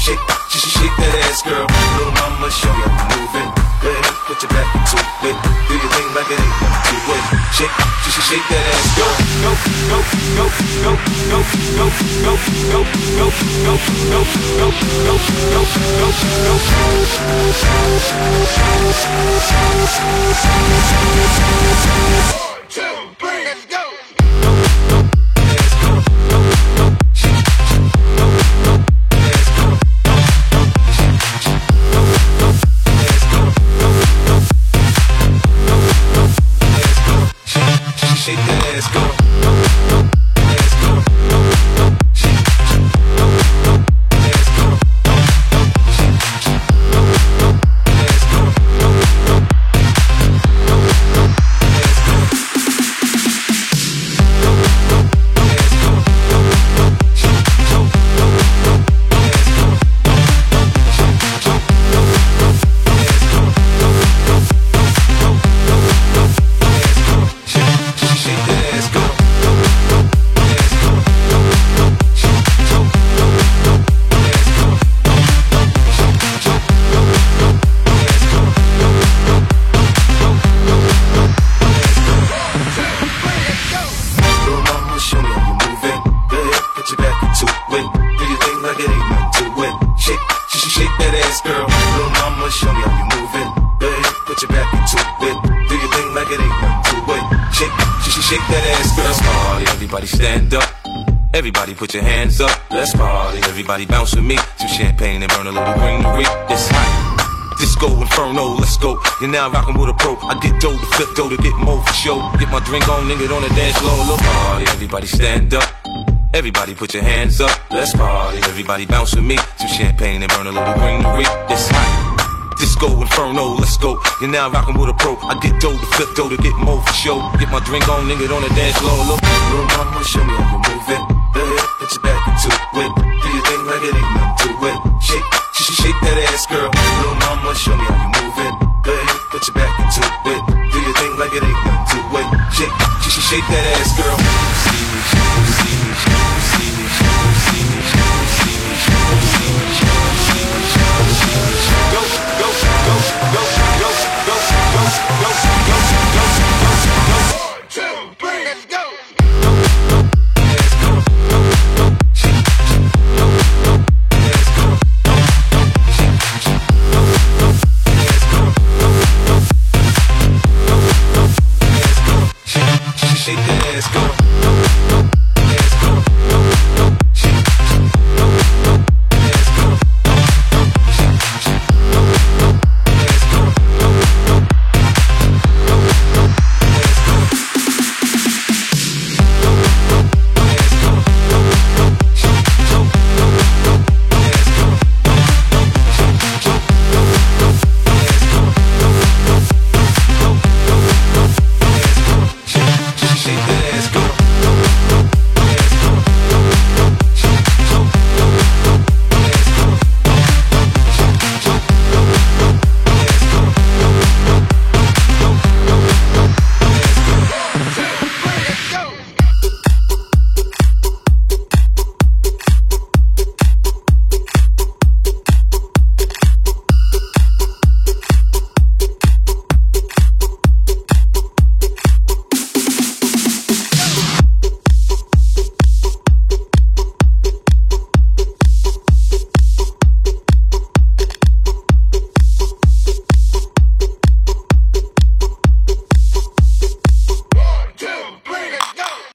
Shake, shake, shake that ass, girl. Little mama, show me how you moving. Go ahead, put your back into it. Do your thing like it ain't nothing to it. Shake, shake, shake that ass. Go, go, go, go, go, go, go, go, go, go, go, go, go, go, go, go, go. go, go. Shake, that ass, girl. Let's party, everybody stand up. Everybody put your hands up. Let's party, everybody bounce with me. Some champagne and burn a little greenery. It's hot. Disco Inferno, let's go. You're now rocking with a pro. I get dough to flip dough to get more for show. Get my drink on, nigga, on the dance floor. Look party, everybody stand up. Everybody put your hands up. Let's party, everybody bounce with me. Some champagne and burn a little greenery. It's hot. Disco Inferno, let's go. You're now rocking with a pro. I get dough to flip dough to get more for show. Get my drink on, nigga, on the dance floor. Look, little mama, show me how you move it. Go ahead, put your back into it. Do your thing like it ain't nothing to it. Shake, shake, shake that ass, girl. Little mama, show me how you move it. Go ahead, put your back into it. Do your thing like it ain't nothing to it. Shake, shake, shake that ass, girl.